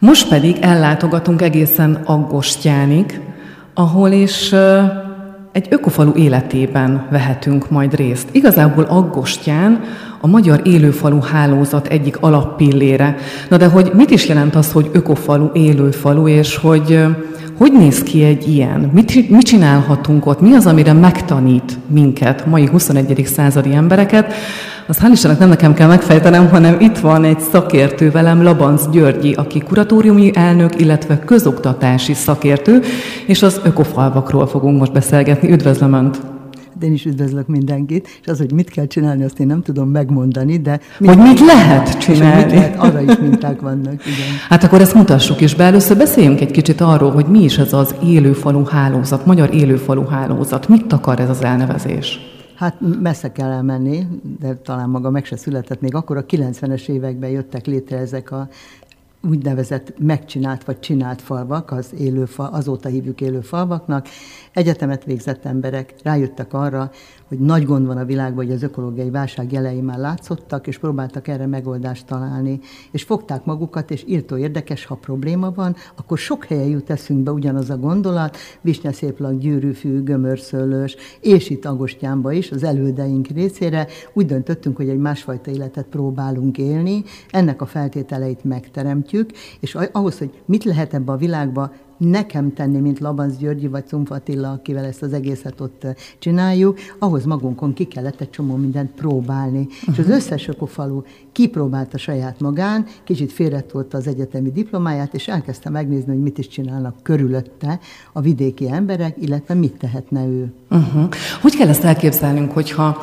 Most pedig ellátogatunk egészen Aggostyánig, ahol is egy ökofalu életében vehetünk majd részt. Igazából Aggostyán a Magyar Élőfalu Hálózat egyik alappillére. Na de hogy mit is jelent az, hogy ökofalu, élőfalu, és hogy hogy néz ki egy ilyen? Mit, mit csinálhatunk ott? Mi az, amire megtanít minket, mai 21. századi embereket? Az hál' Istennek nem nekem kell megfejtenem, hanem itt van egy szakértő velem, Labanc Györgyi, aki kuratóriumi elnök, illetve közoktatási szakértő, és az ökofalvakról fogunk most beszélgetni. Üdvözlöm Önt! de én is üdvözlök mindenkit, és az, hogy mit kell csinálni, azt én nem tudom megmondani, de... Mit hogy mit lehet csinálni. Mit lehet, arra is minták vannak, igen. Hát akkor ezt mutassuk is be. Először beszéljünk egy kicsit arról, hogy mi is ez az élőfalu hálózat, magyar élőfalu hálózat. Mit akar ez az elnevezés? Hát messze kell elmenni, de talán maga meg se született. Még akkor a 90-es években jöttek létre ezek a úgynevezett megcsinált vagy csinált falvak, az élő fal, azóta hívjuk élő falvaknak. Egyetemet végzett emberek rájöttek arra, hogy nagy gond van a világban, hogy az ökológiai válság jelei már látszottak, és próbáltak erre megoldást találni. És fogták magukat, és írtó érdekes, ha probléma van, akkor sok helyen jut eszünkbe ugyanaz a gondolat, visnyeszéplag, gyűrűfű, gömörszőlős, és itt Agostyánba is, az elődeink részére. Úgy döntöttünk, hogy egy másfajta életet próbálunk élni, ennek a feltételeit megteremtjük, és ahhoz, hogy mit lehet ebbe a világba nekem tenni, mint Labanz Györgyi vagy Cumfa Attila, akivel ezt az egészet ott csináljuk, ahhoz magunkon ki kellett egy csomó mindent próbálni. Uh-huh. És az összes ökofalu kipróbálta saját magán, kicsit félretolta az egyetemi diplomáját, és elkezdte megnézni, hogy mit is csinálnak körülötte a vidéki emberek, illetve mit tehetne ő. Uh-huh. Hogy kell ezt elképzelnünk, hogyha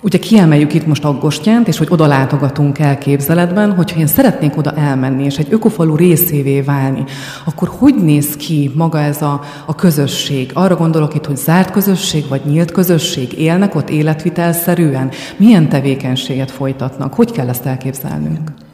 Ugye kiemeljük itt most Aggostyánt, és hogy oda látogatunk el képzeletben, hogyha én szeretnék oda elmenni, és egy ökofalu részévé válni, akkor hogy néz ki maga ez a, a közösség? Arra gondolok itt, hogy zárt közösség, vagy nyílt közösség? Élnek ott életvitelszerűen? Milyen tevékenységet folytatnak? Hogy kell ezt elképzelnünk?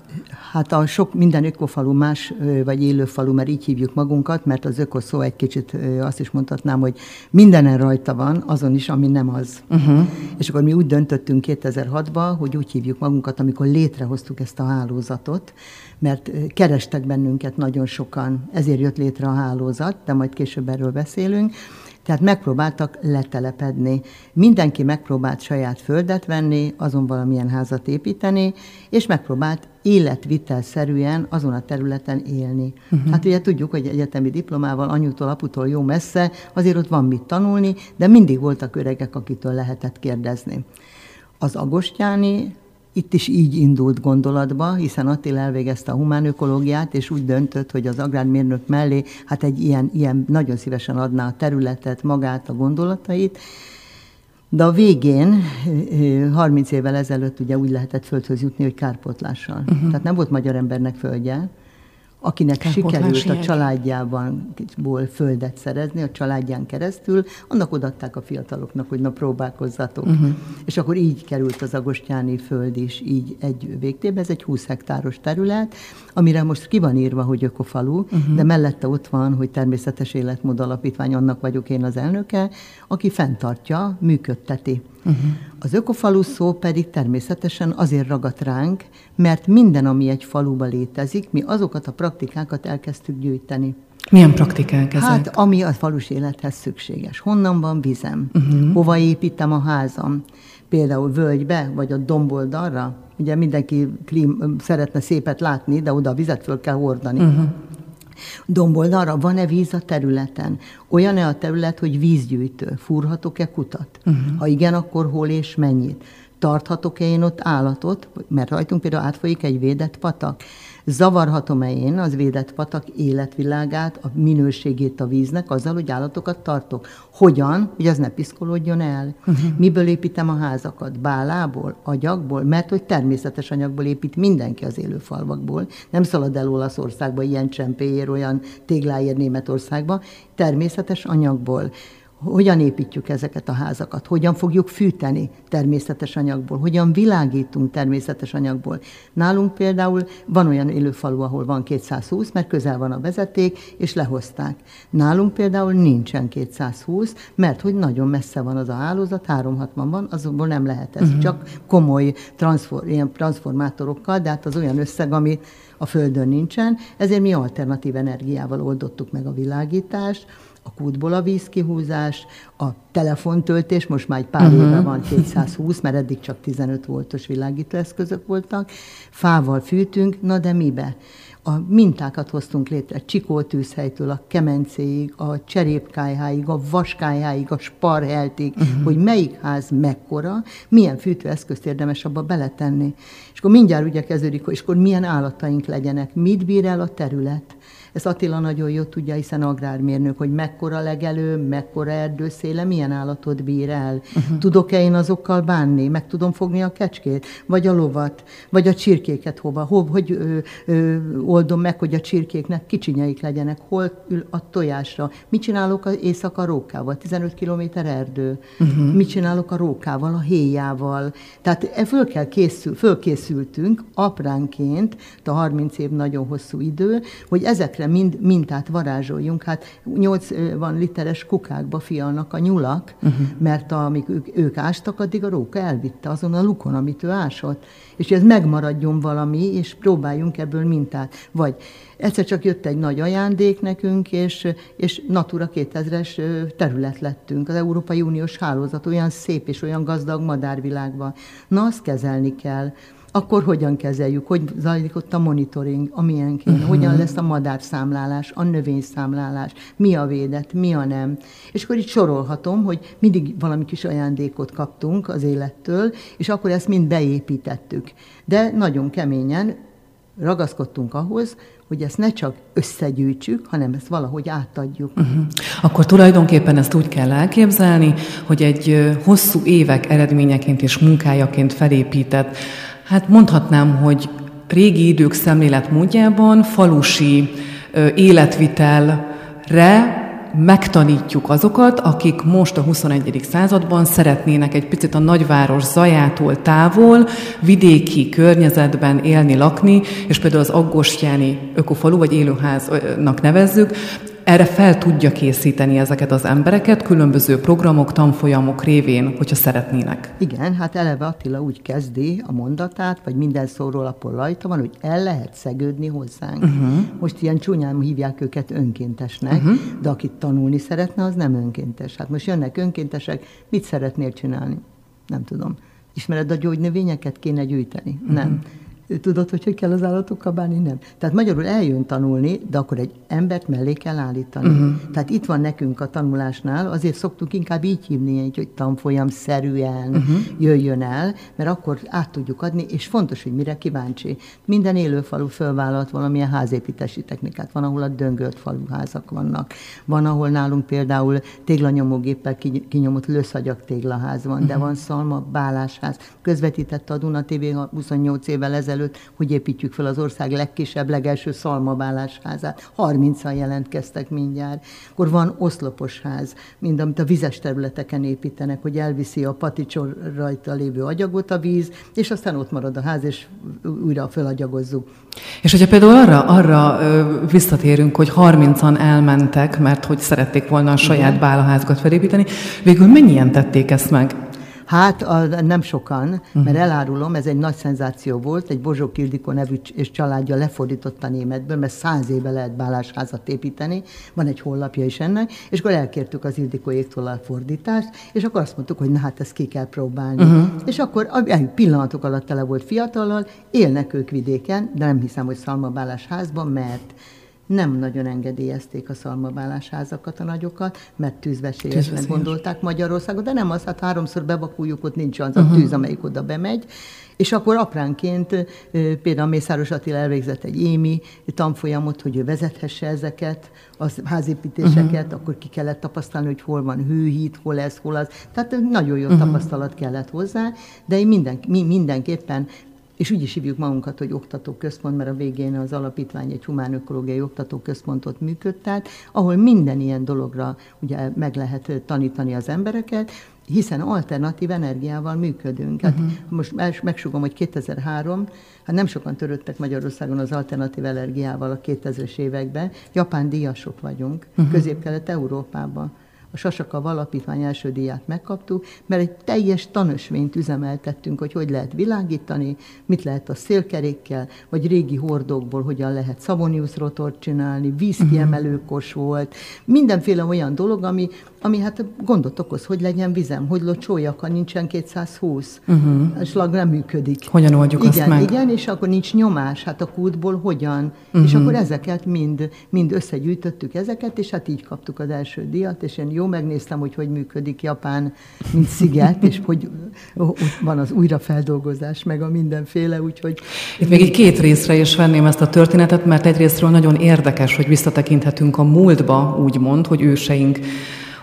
Hát a sok minden ökofalu más, vagy élőfalu, mert így hívjuk magunkat, mert az ökoszó egy kicsit azt is mondhatnám, hogy mindenen rajta van, azon is, ami nem az. Uh-huh. És akkor mi úgy döntöttünk 2006-ban, hogy úgy hívjuk magunkat, amikor létrehoztuk ezt a hálózatot, mert kerestek bennünket nagyon sokan, ezért jött létre a hálózat, de majd később erről beszélünk, tehát megpróbáltak letelepedni. Mindenki megpróbált saját földet venni, azon valamilyen házat építeni, és megpróbált életvitelszerűen azon a területen élni. Uh-huh. Hát ugye tudjuk, hogy egyetemi diplomával anyutól, aputól jó messze, azért ott van mit tanulni, de mindig voltak öregek, akitől lehetett kérdezni. Az Agostyáni itt is így indult gondolatba, hiszen Attila elvégezte a humán ökológiát, és úgy döntött, hogy az agrármérnök mellé hát egy ilyen, ilyen nagyon szívesen adná a területet, magát, a gondolatait, de a végén, 30 évvel ezelőtt ugye úgy lehetett földhöz jutni, hogy kárpótlással. Uh-huh. Tehát nem volt magyar embernek földje, akinek sikerült a családjában földet szerezni, a családján keresztül, annak odatták a fiataloknak, hogy na próbálkozzatok. Uh-huh. És akkor így került az Agostyáni föld is így egy végtébe. Ez egy 20 hektáros terület, amire most ki van írva, hogy ökofalu, uh-huh. de mellette ott van, hogy természetes életmód alapítvány, annak vagyok én az elnöke, aki fenntartja, működteti. Uh-huh. Az ökofalu szó pedig természetesen azért ragadt ránk, mert minden, ami egy faluba létezik, mi azokat a praktikákat elkezdtük gyűjteni. Milyen praktikák ezek? Hát, ami a falus élethez szükséges. Honnan van vizem? Uh-huh. Hova építem a házam? Például völgybe, vagy a domboldalra? Ugye mindenki klím, szeretne szépet látni, de oda a vizet föl kell hordani. Uh-huh domboldalra van-e víz a területen? Olyan-e a terület, hogy vízgyűjtő? Fúrhatok-e kutat? Uh-huh. Ha igen, akkor hol és mennyit? Tarthatok-e én ott állatot? Mert rajtunk például átfolyik egy védett patak. Zavarhatom-e én az védett patak életvilágát, a minőségét a víznek azzal, hogy állatokat tartok? Hogyan, hogy az ne piszkolódjon el? Uh-huh. Miből építem a házakat? Bálából? Agyagból? Mert hogy természetes anyagból épít mindenki az élő falvakból. Nem szalad el Olaszországba ilyen csempéért, olyan tégláért Németországba. Természetes anyagból hogyan építjük ezeket a házakat, hogyan fogjuk fűteni természetes anyagból, hogyan világítunk természetes anyagból. Nálunk például van olyan élőfalu, ahol van 220, mert közel van a vezeték, és lehozták. Nálunk például nincsen 220, mert hogy nagyon messze van az a hálózat, 360 van, azokból nem lehet ez, uh-huh. csak komoly transfor, ilyen transformátorokkal, de hát az olyan összeg, ami a Földön nincsen, ezért mi alternatív energiával oldottuk meg a világítást, a kútból a vízkihúzás, a telefontöltés, most már egy pár uh-huh. éve van 220, mert eddig csak 15 voltos világítóeszközök voltak, fával fűtünk, na de mibe? A mintákat hoztunk létre, Csikótűzhelytől a kemencéig, a cserépkájháig, a vaskájháig, a sparheltig, uh-huh. hogy melyik ház mekkora, milyen fűtőeszközt érdemes abba beletenni. És akkor mindjárt ugye kezdődik, és akkor milyen állataink legyenek, mit bír el a terület, ezt Attila nagyon jól tudja, hiszen agrármérnök, hogy mekkora legelő, mekkora erdőszéle, milyen állatot bír el. Uh-huh. Tudok-e én azokkal bánni? Meg tudom fogni a kecskét? Vagy a lovat? Vagy a csirkéket hova? Hol, hogy ö, ö, oldom meg, hogy a csirkéknek kicsinyeik legyenek? Hol ül a tojásra? Mit csinálok az éjszaka rókával? 15 kilométer erdő. Uh-huh. Mit csinálok a rókával, a héjával? Tehát e föl kell készül, fölkészültünk apránként, a 30 év nagyon hosszú idő, hogy ezekre ezekre mind mintát varázsoljunk. Hát 80 literes kukákba fialnak a nyulak, uh-huh. mert amíg ők, ők ástak, addig a róka elvitte azon a lukon, amit ő ásott. És ez megmaradjon valami, és próbáljunk ebből mintát. Vagy egyszer csak jött egy nagy ajándék nekünk, és, és Natura 2000-es terület lettünk. Az Európai Uniós hálózat olyan szép és olyan gazdag madárvilágban. Na, azt kezelni kell akkor hogyan kezeljük, hogy zajlik ott a monitoring, amilyen kéne, uh-huh. hogyan lesz a madárszámlálás, a növényszámlálás, mi a védet, mi a nem. És akkor itt sorolhatom, hogy mindig valami kis ajándékot kaptunk az élettől, és akkor ezt mind beépítettük. De nagyon keményen ragaszkodtunk ahhoz, hogy ezt ne csak összegyűjtsük, hanem ezt valahogy átadjuk. Uh-huh. Akkor tulajdonképpen ezt úgy kell elképzelni, hogy egy hosszú évek eredményeként és munkájaként felépített Hát mondhatnám, hogy régi idők szemléletmódjában falusi életvitelre megtanítjuk azokat, akik most a 21. században szeretnének egy picit a nagyváros zajától távol, vidéki környezetben élni, lakni, és például az Aggostyáni ökofalu, vagy élőháznak nevezzük, erre fel tudja készíteni ezeket az embereket különböző programok, tanfolyamok révén, hogyha szeretnének. Igen, hát eleve Attila úgy kezdi a mondatát, vagy minden szóról apol rajta van, hogy el lehet szegődni hozzánk. Uh-huh. Most ilyen csúnyán hívják őket önkéntesnek, uh-huh. de akit tanulni szeretne, az nem önkéntes. Hát most jönnek önkéntesek, mit szeretnél csinálni? Nem tudom. Ismered a gyógynövényeket? Kéne gyűjteni? Uh-huh. Nem tudod, hogy hogy kell az állatokkal bánni? Nem. Tehát magyarul eljön tanulni, de akkor egy embert mellé kell állítani. Uh-huh. Tehát itt van nekünk a tanulásnál, azért szoktuk inkább így hívni, hogy tanfolyam szerűen uh-huh. jöjjön el, mert akkor át tudjuk adni, és fontos, hogy mire kíváncsi. Minden élőfalu fölvállalt valamilyen házépítési technikát. Van, ahol a döngölt faluházak vannak. Van, ahol nálunk például téglanyomógéppel kinyomott lőszagyag téglaház van, uh-huh. de van szalma bálásház. Közvetítette a Duna TV 28 évvel ezelőtt ezelőtt, hogy építjük fel az ország legkisebb, legelső szalmabálásházát. 30-an jelentkeztek mindjárt. Akkor van oszlopos ház, mind amit a vizes területeken építenek, hogy elviszi a paticsor rajta lévő agyagot a víz, és aztán ott marad a ház, és újra felagyagozzuk. És hogyha például arra, arra visszatérünk, hogy 30-an elmentek, mert hogy szerették volna a saját bálaházat felépíteni, végül mennyien tették ezt meg? Hát a, nem sokan, uh-huh. mert elárulom, ez egy nagy szenzáció volt, egy Bozsó Kildikó nevű és családja lefordította németből, mert száz éve lehet bálásházat építeni, van egy hollapja is ennek, és akkor elkértük az Ildikóéktól a fordítást, és akkor azt mondtuk, hogy na hát ezt ki kell próbálni. Uh-huh. És akkor pillanatok alatt tele volt fiatallal, élnek ők vidéken, de nem hiszem, hogy szalmabálás házban, mert nem nagyon engedélyezték a szalmabálás házakat, a nagyokat, mert tűzveszélyesnek gondolták Magyarországot, de nem az, hát háromszor bevakuljuk, ott nincs az uh-huh. a tűz, amelyik oda bemegy. És akkor apránként például Mészáros Attila elvégzett egy émi tanfolyamot, hogy ő vezethesse ezeket, a házépítéseket, uh-huh. akkor ki kellett tapasztalni, hogy hol van hőhíd, hol ez, hol az. Tehát nagyon jó uh-huh. tapasztalat kellett hozzá, de én minden, mi mindenképpen és úgy is hívjuk magunkat, hogy oktatóközpont, mert a végén az alapítvány egy humán ökológiai oktatóközpontot működtet, ahol minden ilyen dologra ugye meg lehet tanítani az embereket, hiszen alternatív energiával működünk. Hát uh-huh. most megsugom, hogy 2003, hát nem sokan törődtek Magyarországon az alternatív energiával a 2000-es években, japán díjasok vagyunk, uh-huh. közép-kelet-európában a Sasaka Alapítvány első díját megkaptuk, mert egy teljes tanösvényt üzemeltettünk, hogy hogy lehet világítani, mit lehet a szélkerékkel, vagy régi hordókból hogyan lehet Savonius rotort csinálni, vízkiemelőkos volt, mindenféle olyan dolog, ami, ami hát gondot okoz, hogy legyen vizem, hogy locsoljak, ha nincsen 220, uh-huh. a slag nem működik. Hogyan oldjuk igen, azt meg? Igen, és akkor nincs nyomás, hát a kútból hogyan, uh-huh. és akkor ezeket mind, mind összegyűjtöttük ezeket, és hát így kaptuk az első díjat, és én jó megnéztem, hogy hogy működik Japán, mint sziget, és hogy ott van az újrafeldolgozás, meg a mindenféle, úgyhogy... Itt még egy két részre is venném ezt a történetet, mert egyrésztről nagyon érdekes, hogy visszatekinthetünk a múltba, úgymond, hogy őseink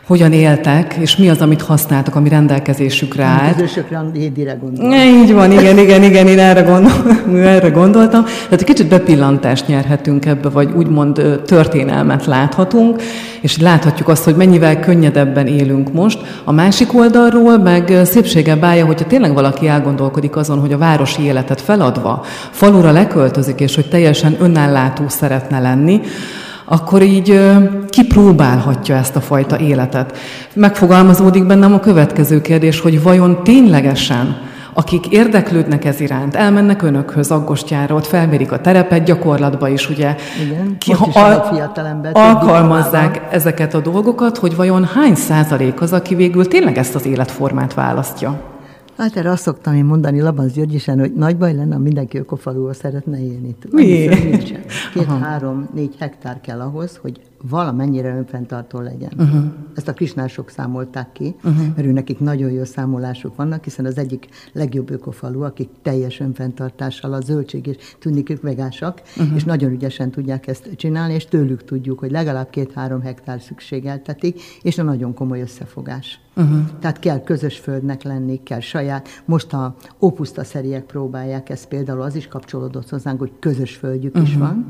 hogyan éltek, és mi az, amit használtak, ami rendelkezésükre állt. Közösökre, Hédire gondoltam. Így van, igen, igen, igen, én erre, gondol, erre gondoltam. Tehát egy kicsit bepillantást nyerhetünk ebbe, vagy úgymond történelmet láthatunk, és láthatjuk azt, hogy mennyivel könnyedebben élünk most. A másik oldalról meg szépsége bája, hogyha tényleg valaki elgondolkodik azon, hogy a városi életet feladva falura leköltözik, és hogy teljesen önállátó szeretne lenni, akkor így kipróbálhatja ezt a fajta életet. Megfogalmazódik bennem a következő kérdés, hogy vajon ténylegesen akik érdeklődnek ez iránt, elmennek önökhöz Aggostyára, ott felmérik a terepet, gyakorlatba is ugye Igen, ki, ha, al- alkalmazzák ezeket a dolgokat, hogy vajon hány százalék az, aki végül tényleg ezt az életformát választja? Hát erre azt szoktam én mondani Labanz Györgyisen, hogy nagy baj lenne, ha mindenki ökofalúval szeretne élni. Mi? Két, három, négy hektár kell ahhoz, hogy valamennyire önfenntartó legyen. Uh-huh. Ezt a krisnások számolták ki, uh-huh. mert ő nekik nagyon jó számolások vannak, hiszen az egyik legjobb ökofalu, akik teljes önfenntartással a zöldség és tűnik vegásak, uh-huh. és nagyon ügyesen tudják ezt csinálni, és tőlük tudjuk, hogy legalább két-három hektár szükségeltetik, és a nagyon komoly összefogás. Uh-huh. Tehát kell közös földnek lenni, kell saját. Most a opuszta szeriek próbálják ezt például, az is kapcsolódott hozzánk, hogy közös földjük uh-huh. is van,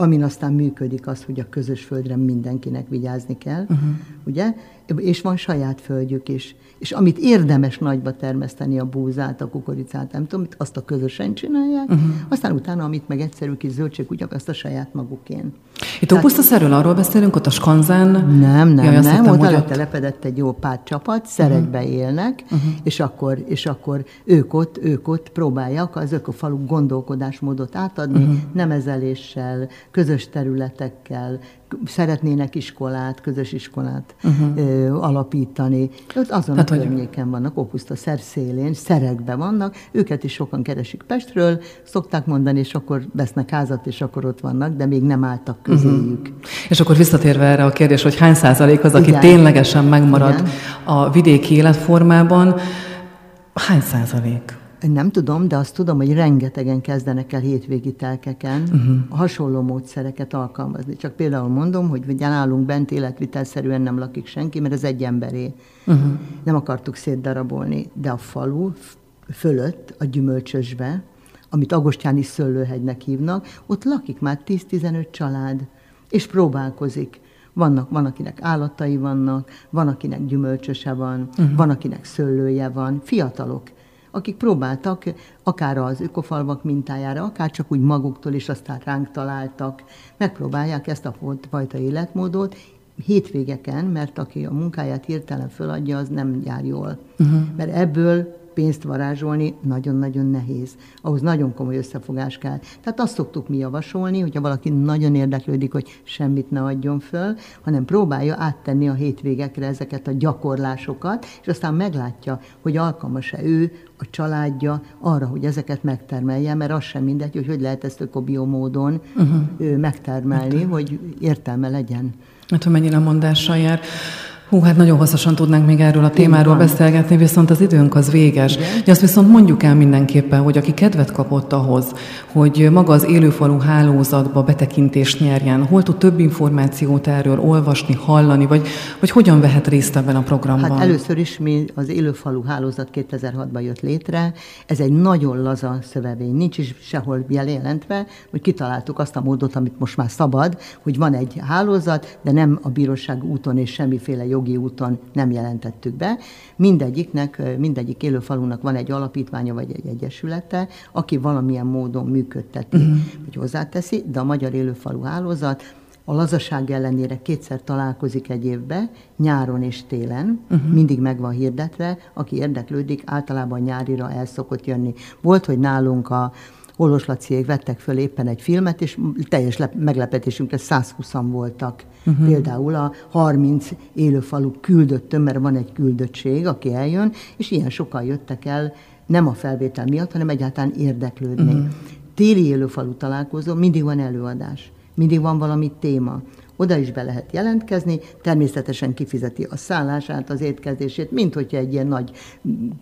amin aztán működik az, hogy a közös földre mindenkinek vigyázni kell, uh-huh. ugye? És van saját földjük is. És amit érdemes nagyba termeszteni, a búzát, a kukoricát, nem tudom, azt a közösen csinálják, uh-huh. aztán utána, amit meg egyszerű kis zöldségkutyak, azt a saját magukén. Itt Tehát... szerről arról beszélünk, ott a skanzán? Nem, nem, ja, nem, ott letelepedett egy jó pár csapat, szerekbe uh-huh. élnek, uh-huh. és, akkor, és akkor ők ott, ők ott próbálják az ökofaluk gondolkodásmódot átadni, uh-huh. nemezeléssel, közös területekkel, szeretnének iskolát, közös iskolát uh-huh. ö, alapítani. Ott azon hát, a környéken hogy... vannak, Opuszta szerszélén, szerekben vannak, őket is sokan keresik Pestről, szokták mondani, és akkor vesznek házat, és akkor ott vannak, de még nem álltak közéjük. Uh-huh. És akkor visszatérve erre a kérdés, hogy hány százalék az, aki Igen. ténylegesen megmarad Igen. a vidéki életformában, hány százalék? Nem tudom, de azt tudom, hogy rengetegen kezdenek el hétvégi telkeken uh-huh. hasonló módszereket alkalmazni. Csak például mondom, hogy nálunk bent életvitelszerűen nem lakik senki, mert ez egy emberé. Uh-huh. Nem akartuk szétdarabolni, de a falu fölött, a gyümölcsösbe, amit Agostyáni Szőlőhegynek hívnak, ott lakik már 10-15 család, és próbálkozik. Vannak, van, akinek állatai vannak, van, akinek gyümölcsöse van, uh-huh. van, akinek szőlője van, fiatalok akik próbáltak akár az ökofalvak mintájára, akár csak úgy maguktól is aztán ránk találtak, megpróbálják ezt a fajta életmódot, hétvégeken, mert aki a munkáját hirtelen föladja, az nem jár jól. Uh-huh. Mert ebből pénzt varázsolni nagyon-nagyon nehéz. Ahhoz nagyon komoly összefogás kell. Tehát azt szoktuk mi javasolni, hogyha valaki nagyon érdeklődik, hogy semmit ne adjon föl, hanem próbálja áttenni a hétvégekre ezeket a gyakorlásokat, és aztán meglátja, hogy alkalmas-e ő, a családja arra, hogy ezeket megtermelje, mert az sem mindegy, hogy hogy lehet ezt ökobió módon uh-huh. megtermelni, hogy értelme legyen. Hát, hogy mennyire mondással jár. Hú, hát nagyon hosszasan tudnánk még erről a témáról van. beszélgetni, viszont az időnk az véges. Igen. De azt viszont mondjuk el mindenképpen, hogy aki kedvet kapott ahhoz, hogy maga az élőfalu hálózatba betekintést nyerjen, hol tud több információt erről olvasni, hallani, vagy, vagy hogyan vehet részt ebben a programban? Hát először is mi az élőfalu hálózat 2006-ban jött létre. Ez egy nagyon laza szövevény, nincs is sehol jelentve, hogy kitaláltuk azt a módot, amit most már szabad, hogy van egy hálózat, de nem a bíróság úton és semmiféle jogi úton nem jelentettük be. Mindegyiknek, mindegyik élőfalunak van egy alapítványa vagy egy egyesülete, aki valamilyen módon működteti, uh-huh. vagy hozzáteszi, de a Magyar Élőfalu Hálózat a lazaság ellenére kétszer találkozik egy évbe, nyáron és télen, uh-huh. mindig meg van hirdetve, aki érdeklődik, általában nyárira el szokott jönni. Volt, hogy nálunk a Olvoslaciék vettek föl éppen egy filmet, és teljes lep- meglepetésünkre 120-an voltak. Uh-huh. Például a 30 élőfalu küldöttön, mert van egy küldöttség, aki eljön, és ilyen sokan jöttek el, nem a felvétel miatt, hanem egyáltalán érdeklődni. Uh-huh. Téli élőfalu találkozó, mindig van előadás, mindig van valami téma oda is be lehet jelentkezni, természetesen kifizeti a szállását, az étkezését, mint hogyha egy ilyen nagy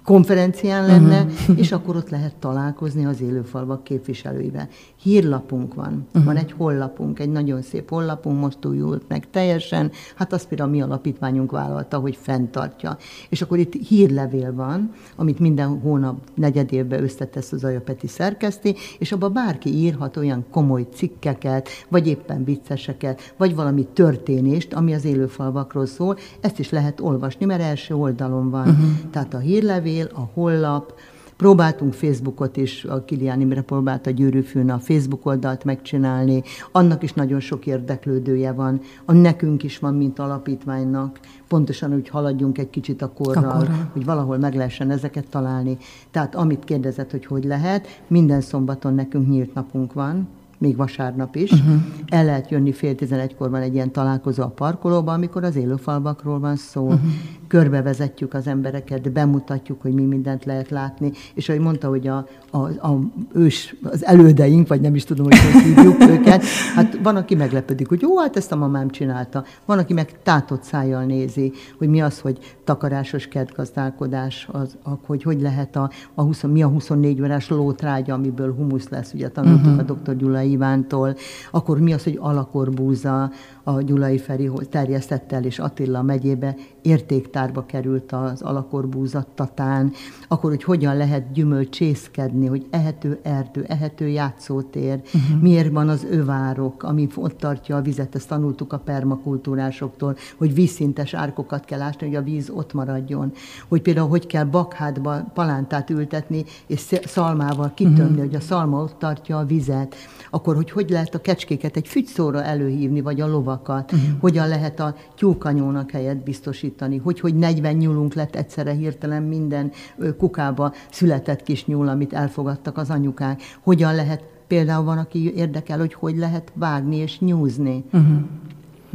konferencián lenne, uh-huh. és akkor ott lehet találkozni az élőfalvak képviselőivel. Hírlapunk van, uh-huh. van egy hollapunk, egy nagyon szép hollapunk, most újult meg teljesen, hát azt például mi alapítványunk vállalta, hogy fenntartja. És akkor itt hírlevél van, amit minden hónap negyedévben összetesz az Ajapeti szerkeszti, és abban bárki írhat olyan komoly cikkeket, vagy éppen vicceseket, vagy valami valami történést, ami az élőfalvakról szól, ezt is lehet olvasni, mert első oldalon van. Uh-huh. Tehát a hírlevél, a hollap, Próbáltunk Facebookot is, a Kilián Imre próbált a Gyűrűfőn a Facebook oldalt megcsinálni, annak is nagyon sok érdeklődője van, a nekünk is van, mint alapítványnak, pontosan úgy haladjunk egy kicsit a korral, Akkor. hogy valahol meg lehessen ezeket találni. Tehát amit kérdezett, hogy hogy lehet, minden szombaton nekünk nyílt napunk van, még vasárnap is. Uh-huh. El lehet jönni fél tizenegykor van egy ilyen találkozó a parkolóban, amikor az élőfalvakról van szó. Uh-huh. Körbevezetjük az embereket, bemutatjuk, hogy mi mindent lehet látni. És ahogy mondta, hogy a, a, a ős, az elődeink, vagy nem is tudom, hogy hogy hívjuk őket, hát van, aki meglepődik, hogy jó, hát ezt a mamám csinálta. Van, aki meg tátott szájjal nézi, hogy mi az, hogy takarásos kertgazdálkodás, az, hogy hogy lehet a, a 20, mi a 24 órás lótrágya, amiből humusz lesz, ugye tanultuk uh-huh. a dr. Gyula Ivántól, akkor mi az, hogy alakorbúza, a Gyulai Feri terjesztett el, és Attila megyébe értéktárba került az alakorbúza tatán, akkor, hogy hogyan lehet gyümölcsészkedni, hogy ehető erdő, ehető játszótér, uh-huh. miért van az övárok, ami ott tartja a vizet, ezt tanultuk a permakultúrásoktól, hogy vízszintes árkokat kell ásni, hogy a víz ott maradjon, hogy például hogy kell bakhátba palántát ültetni, és szalmával kitömni, uh-huh. hogy a szalma ott tartja a vizet, akkor hogy hogy lehet a kecskéket egy fügyszóra előhívni, vagy a lovakat, uh-huh. hogyan lehet a tyúkanyónak helyet biztosítani, hogy hogy 40 nyúlunk lett egyszerre hirtelen minden kukába született kis nyúl, amit elfogadtak az anyukák, hogyan lehet Például van, aki érdekel, hogy hogy lehet vágni és nyúzni. Uh-huh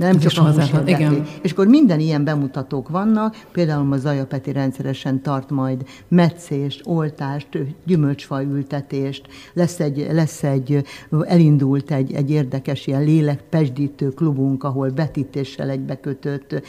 nem csak a hús igen. És akkor minden ilyen bemutatók vannak, például a Zajapeti rendszeresen tart majd meccést, oltást, gyümölcsfa ültetést, lesz egy, lesz egy elindult egy, egy érdekes ilyen lélekpesdítő klubunk, ahol betítéssel egybekötött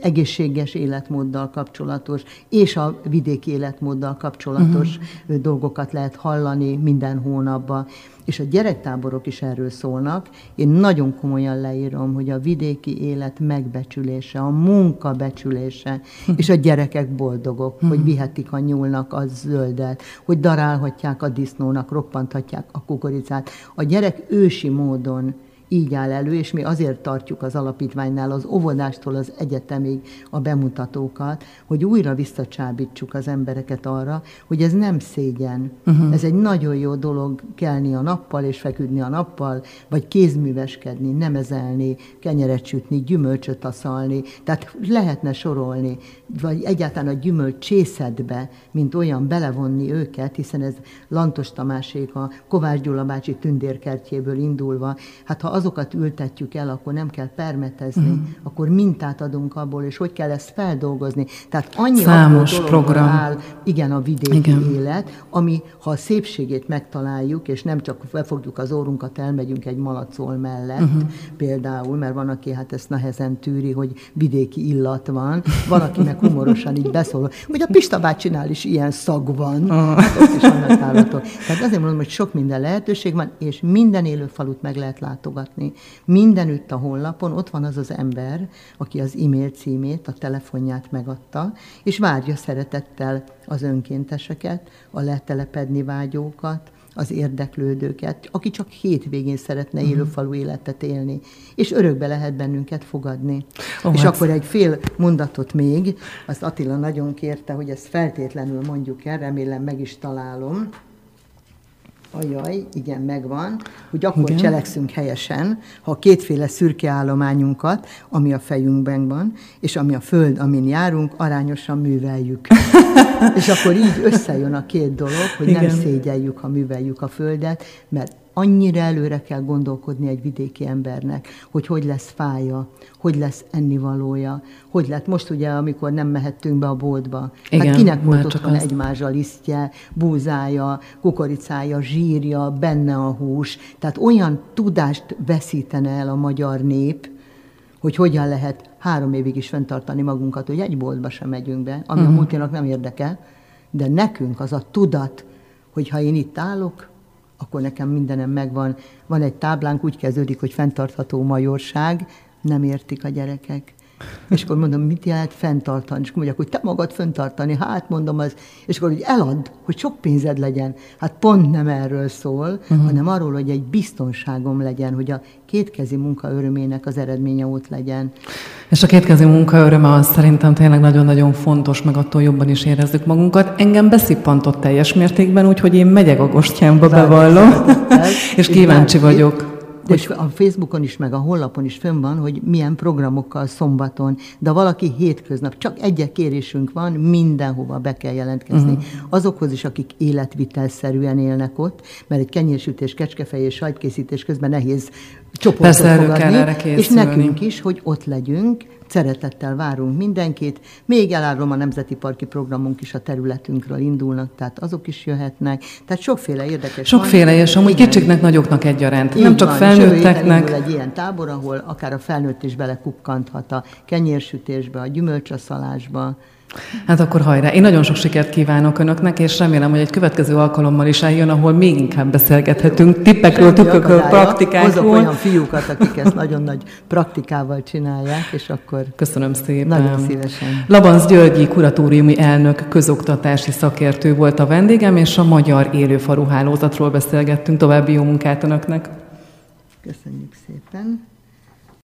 egészséges életmóddal kapcsolatos, és a vidéki életmóddal kapcsolatos uh-huh. dolgokat lehet hallani minden hónapban és a gyerektáborok is erről szólnak. Én nagyon komolyan leírom, hogy a vidéki élet megbecsülése, a munka becsülése, és a gyerekek boldogok, hogy hmm. vihetik a nyúlnak a zöldet, hogy darálhatják a disznónak, roppanthatják a kukoricát. A gyerek ősi módon így áll elő, és mi azért tartjuk az alapítványnál az óvodástól az egyetemig a bemutatókat, hogy újra visszacsábítsuk az embereket arra, hogy ez nem szégyen. Uh-huh. Ez egy nagyon jó dolog kelni a nappal és feküdni a nappal, vagy kézműveskedni, nemezelni, kenyeret sütni, gyümölcsöt aszalni. Tehát lehetne sorolni, vagy egyáltalán a gyümölcs csészetbe, mint olyan belevonni őket, hiszen ez Lantos Tamásék a Kovács Gyula bácsi tündérkertjéből indulva, hát ha az azokat ültetjük el, akkor nem kell permetezni, uh-huh. akkor mintát adunk abból, és hogy kell ezt feldolgozni. Tehát annyi Számos program. áll, igen, a vidéki igen. élet, ami, ha a szépségét megtaláljuk, és nem csak befogjuk az órunkat, elmegyünk egy malacol mellett, uh-huh. például, mert van, aki hát ezt nehezen tűri, hogy vidéki illat van, van, akinek humorosan így beszól, hogy a Pista bácsinál is ilyen szag van, uh-huh. hát is vannak állatok. Tehát azért mondom, hogy sok minden lehetőség van, és minden élő falut meg lehet látogatni. Mindenütt a honlapon ott van az az ember, aki az e-mail címét, a telefonját megadta, és várja szeretettel az önkénteseket, a letelepedni vágyókat, az érdeklődőket, aki csak hétvégén szeretne mhm. élőfalu életet élni, és örökbe lehet bennünket fogadni. Oh, és hát. akkor egy fél mondatot még, azt Attila nagyon kérte, hogy ezt feltétlenül mondjuk el, remélem meg is találom ajaj, igen, megvan, hogy akkor igen. cselekszünk helyesen, ha a kétféle szürke állományunkat, ami a fejünkben van, és ami a föld, amin járunk, arányosan műveljük. és akkor így összejön a két dolog, hogy igen. nem szégyeljük, ha műveljük a földet, mert annyira előre kell gondolkodni egy vidéki embernek, hogy hogy lesz fája, hogy lesz ennivalója, hogy lett most ugye, amikor nem mehettünk be a boltba. Hát Igen, hát kinek volt otthon az... egymás lisztje, búzája, kukoricája, zsírja, benne a hús. Tehát olyan tudást veszítene el a magyar nép, hogy hogyan lehet három évig is fenntartani magunkat, hogy egy boltba sem megyünk be, ami uh-huh. a mhm. multinak nem érdekel, de nekünk az a tudat, hogy ha én itt állok, akkor nekem mindenem megvan. Van egy táblánk, úgy kezdődik, hogy fenntartható majorság, nem értik a gyerekek. És akkor mondom, mit jelent fenntartani? És akkor mondják, hogy te magad fenntartani. Hát mondom, az, és akkor hogy elad, hogy sok pénzed legyen. Hát pont nem erről szól, uh-huh. hanem arról, hogy egy biztonságom legyen, hogy a kétkezi munka örömének az eredménye ott legyen. És a kétkezi munka öröme az szerintem tényleg nagyon-nagyon fontos, meg attól jobban is érezzük magunkat. Engem beszippantott teljes mértékben, úgyhogy én megyek a Gostyánba, bevallom, és kíváncsi vagyok. De hogy... a Facebookon is, meg a honlapon is fönn van, hogy milyen programokkal szombaton, de valaki hétköznap, csak egy kérésünk van, mindenhova be kell jelentkezni. Uh-huh. Azokhoz is, akik életvitelszerűen élnek ott, mert egy kenyérsütés, kecskefej és sajtkészítés közben nehéz csoportot Persze, fogadni, erre és nekünk is, hogy ott legyünk, Szeretettel várunk mindenkit. Még elárulom, a Nemzeti Parki Programunk is a területünkről indulnak, tehát azok is jöhetnek. Tehát sokféle érdekes Sokféle, van. és amúgy kicsiknek, nagyoknak egyaránt. Így Nem csak van, felnőtteknek. egy ilyen tábor, ahol akár a felnőtt is belekukkanthat a kenyérsütésbe, a gyümölcsaszalásba, Hát akkor hajrá! Én nagyon sok sikert kívánok Önöknek, és remélem, hogy egy következő alkalommal is eljön, ahol még inkább beszélgethetünk tippekről, tükkökről, praktikákról. Hozok olyan fiúkat, akik ezt nagyon nagy praktikával csinálják, és akkor... Köszönöm szépen. Nagyon szívesen. Labanz Györgyi kuratóriumi elnök, közoktatási szakértő volt a vendégem, és a Magyar Élőfaru Hálózatról beszélgettünk. További jó munkát Önöknek! Köszönjük szépen!